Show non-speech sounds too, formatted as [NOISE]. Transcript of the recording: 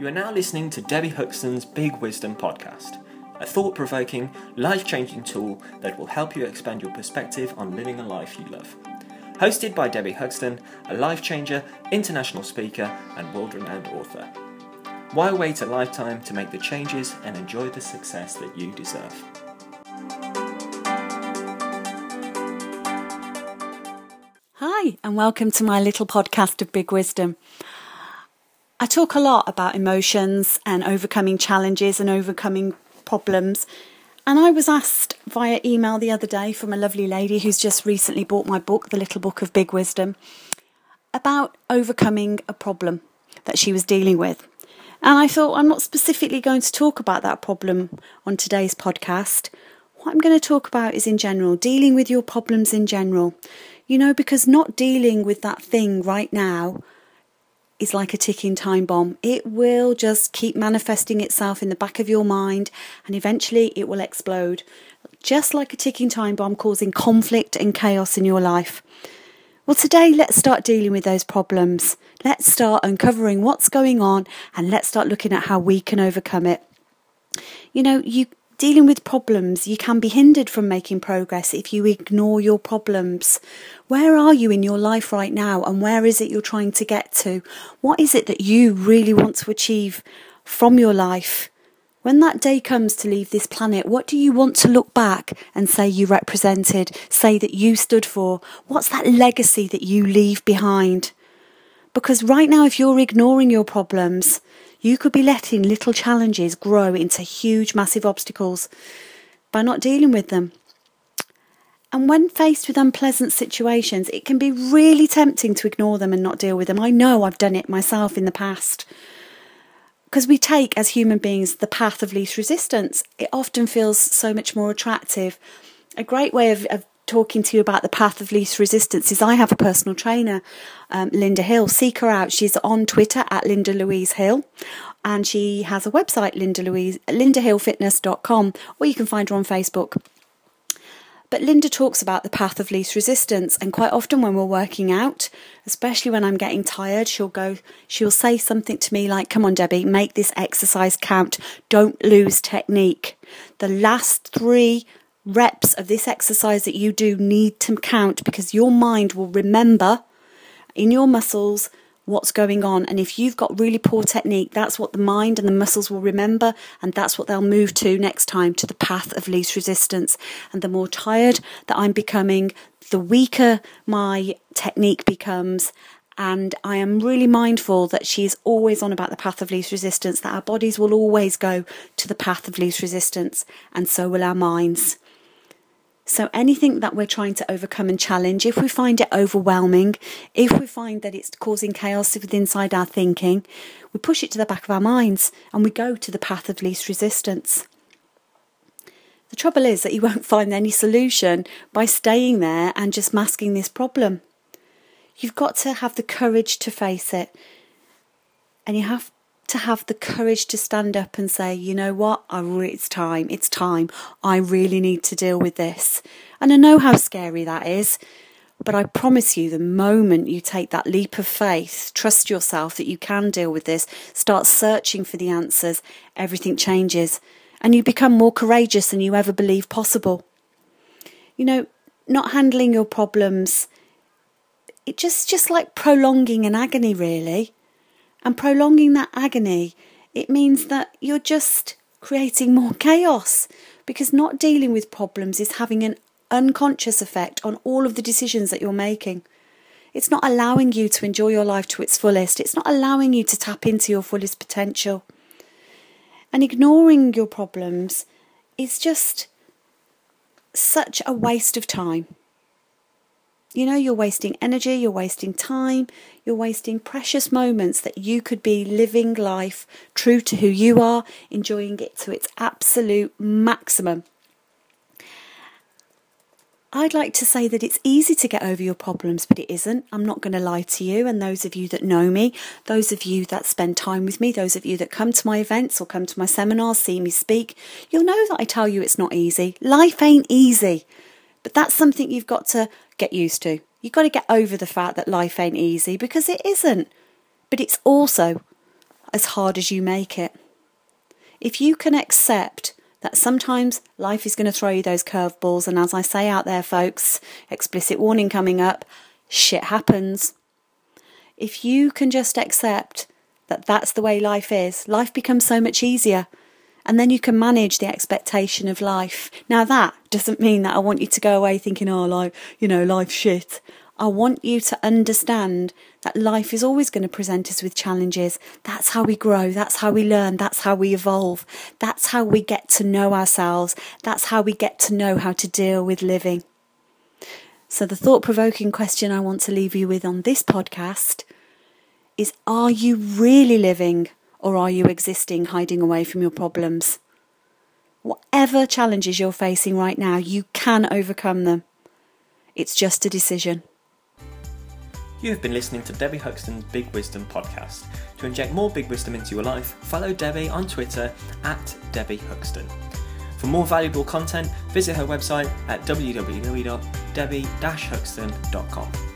You are now listening to Debbie Huxton's Big Wisdom podcast, a thought provoking, life changing tool that will help you expand your perspective on living a life you love. Hosted by Debbie Huxton, a life changer, international speaker, and world renowned author. Why wait a lifetime to make the changes and enjoy the success that you deserve? Hi, and welcome to my little podcast of Big Wisdom. I talk a lot about emotions and overcoming challenges and overcoming problems. And I was asked via email the other day from a lovely lady who's just recently bought my book, The Little Book of Big Wisdom, about overcoming a problem that she was dealing with. And I thought I'm not specifically going to talk about that problem on today's podcast. What I'm going to talk about is in general, dealing with your problems in general. You know, because not dealing with that thing right now is like a ticking time bomb. It will just keep manifesting itself in the back of your mind and eventually it will explode. Just like a ticking time bomb causing conflict and chaos in your life. Well, today let's start dealing with those problems. Let's start uncovering what's going on and let's start looking at how we can overcome it. You know, you dealing with problems, you can be hindered from making progress if you ignore your problems. Where are you in your life right now and where is it you're trying to get to? What is it that you really want to achieve from your life? When that day comes to leave this planet, what do you want to look back and say you represented, say that you stood for? What's that legacy that you leave behind? Because right now, if you're ignoring your problems, you could be letting little challenges grow into huge, massive obstacles by not dealing with them. And when faced with unpleasant situations, it can be really tempting to ignore them and not deal with them. I know I've done it myself in the past. Because we take, as human beings, the path of least resistance. It often feels so much more attractive. A great way of, of talking to you about the path of least resistance is I have a personal trainer, um, Linda Hill. Seek her out. She's on Twitter at Linda Louise Hill. And she has a website, Linda Louise, lindahillfitness.com, or you can find her on Facebook. But Linda talks about the path of least resistance, and quite often when we're working out, especially when I'm getting tired, she'll go, she'll say something to me like, Come on, Debbie, make this exercise count. Don't lose technique. The last three reps of this exercise that you do need to count because your mind will remember in your muscles what's going on. And if you've got really poor technique, that's what the mind and the muscles will remember, and that's what they'll move to next time to the path of least resistance. And the more tired that I'm becoming, the weaker my technique becomes. And I am really mindful that she is always on about the path of least resistance, that our bodies will always go to the path of least resistance, and so will our minds. So, anything that we're trying to overcome and challenge, if we find it overwhelming, if we find that it's causing chaos inside our thinking, we push it to the back of our minds and we go to the path of least resistance. The trouble is that you [LAUGHS] won't find any solution by staying there and just masking this problem. You've got to have the courage to face it. And you have to have the courage to stand up and say, you know what, I re- it's time, it's time. I really need to deal with this. And I know how scary that is, but I promise you, the moment you take that leap of faith, trust yourself that you can deal with this, start searching for the answers, everything changes, and you become more courageous than you ever believed possible. You know, not handling your problems, it just just like prolonging an agony, really. And prolonging that agony, it means that you're just creating more chaos because not dealing with problems is having an unconscious effect on all of the decisions that you're making. It's not allowing you to enjoy your life to its fullest. It's not allowing you to tap into your fullest potential. And ignoring your problems is just such a waste of time. You know, you're wasting energy, you're wasting time, you're wasting precious moments that you could be living life true to who you are, enjoying it to its absolute maximum. I'd like to say that it's easy to get over your problems, but it isn't. I'm not going to lie to you. And those of you that know me, those of you that spend time with me, those of you that come to my events or come to my seminars, see me speak, you'll know that I tell you it's not easy. Life ain't easy. But that's something you've got to get used to. You've got to get over the fact that life ain't easy because it isn't. But it's also as hard as you make it. If you can accept that sometimes life is going to throw you those curveballs, and as I say out there, folks, explicit warning coming up, shit happens. If you can just accept that that's the way life is, life becomes so much easier. And then you can manage the expectation of life. Now, that doesn't mean that I want you to go away thinking, oh, life, you know, life's shit. I want you to understand that life is always going to present us with challenges. That's how we grow. That's how we learn. That's how we evolve. That's how we get to know ourselves. That's how we get to know how to deal with living. So, the thought provoking question I want to leave you with on this podcast is Are you really living or are you existing hiding away from your problems? Whatever challenges you're facing right now, you can overcome them. It's just a decision. You have been listening to Debbie Huxton's Big Wisdom podcast. To inject more big wisdom into your life, follow Debbie on Twitter at Debbie Huxton. For more valuable content, visit her website at www.debbie-huxton.com.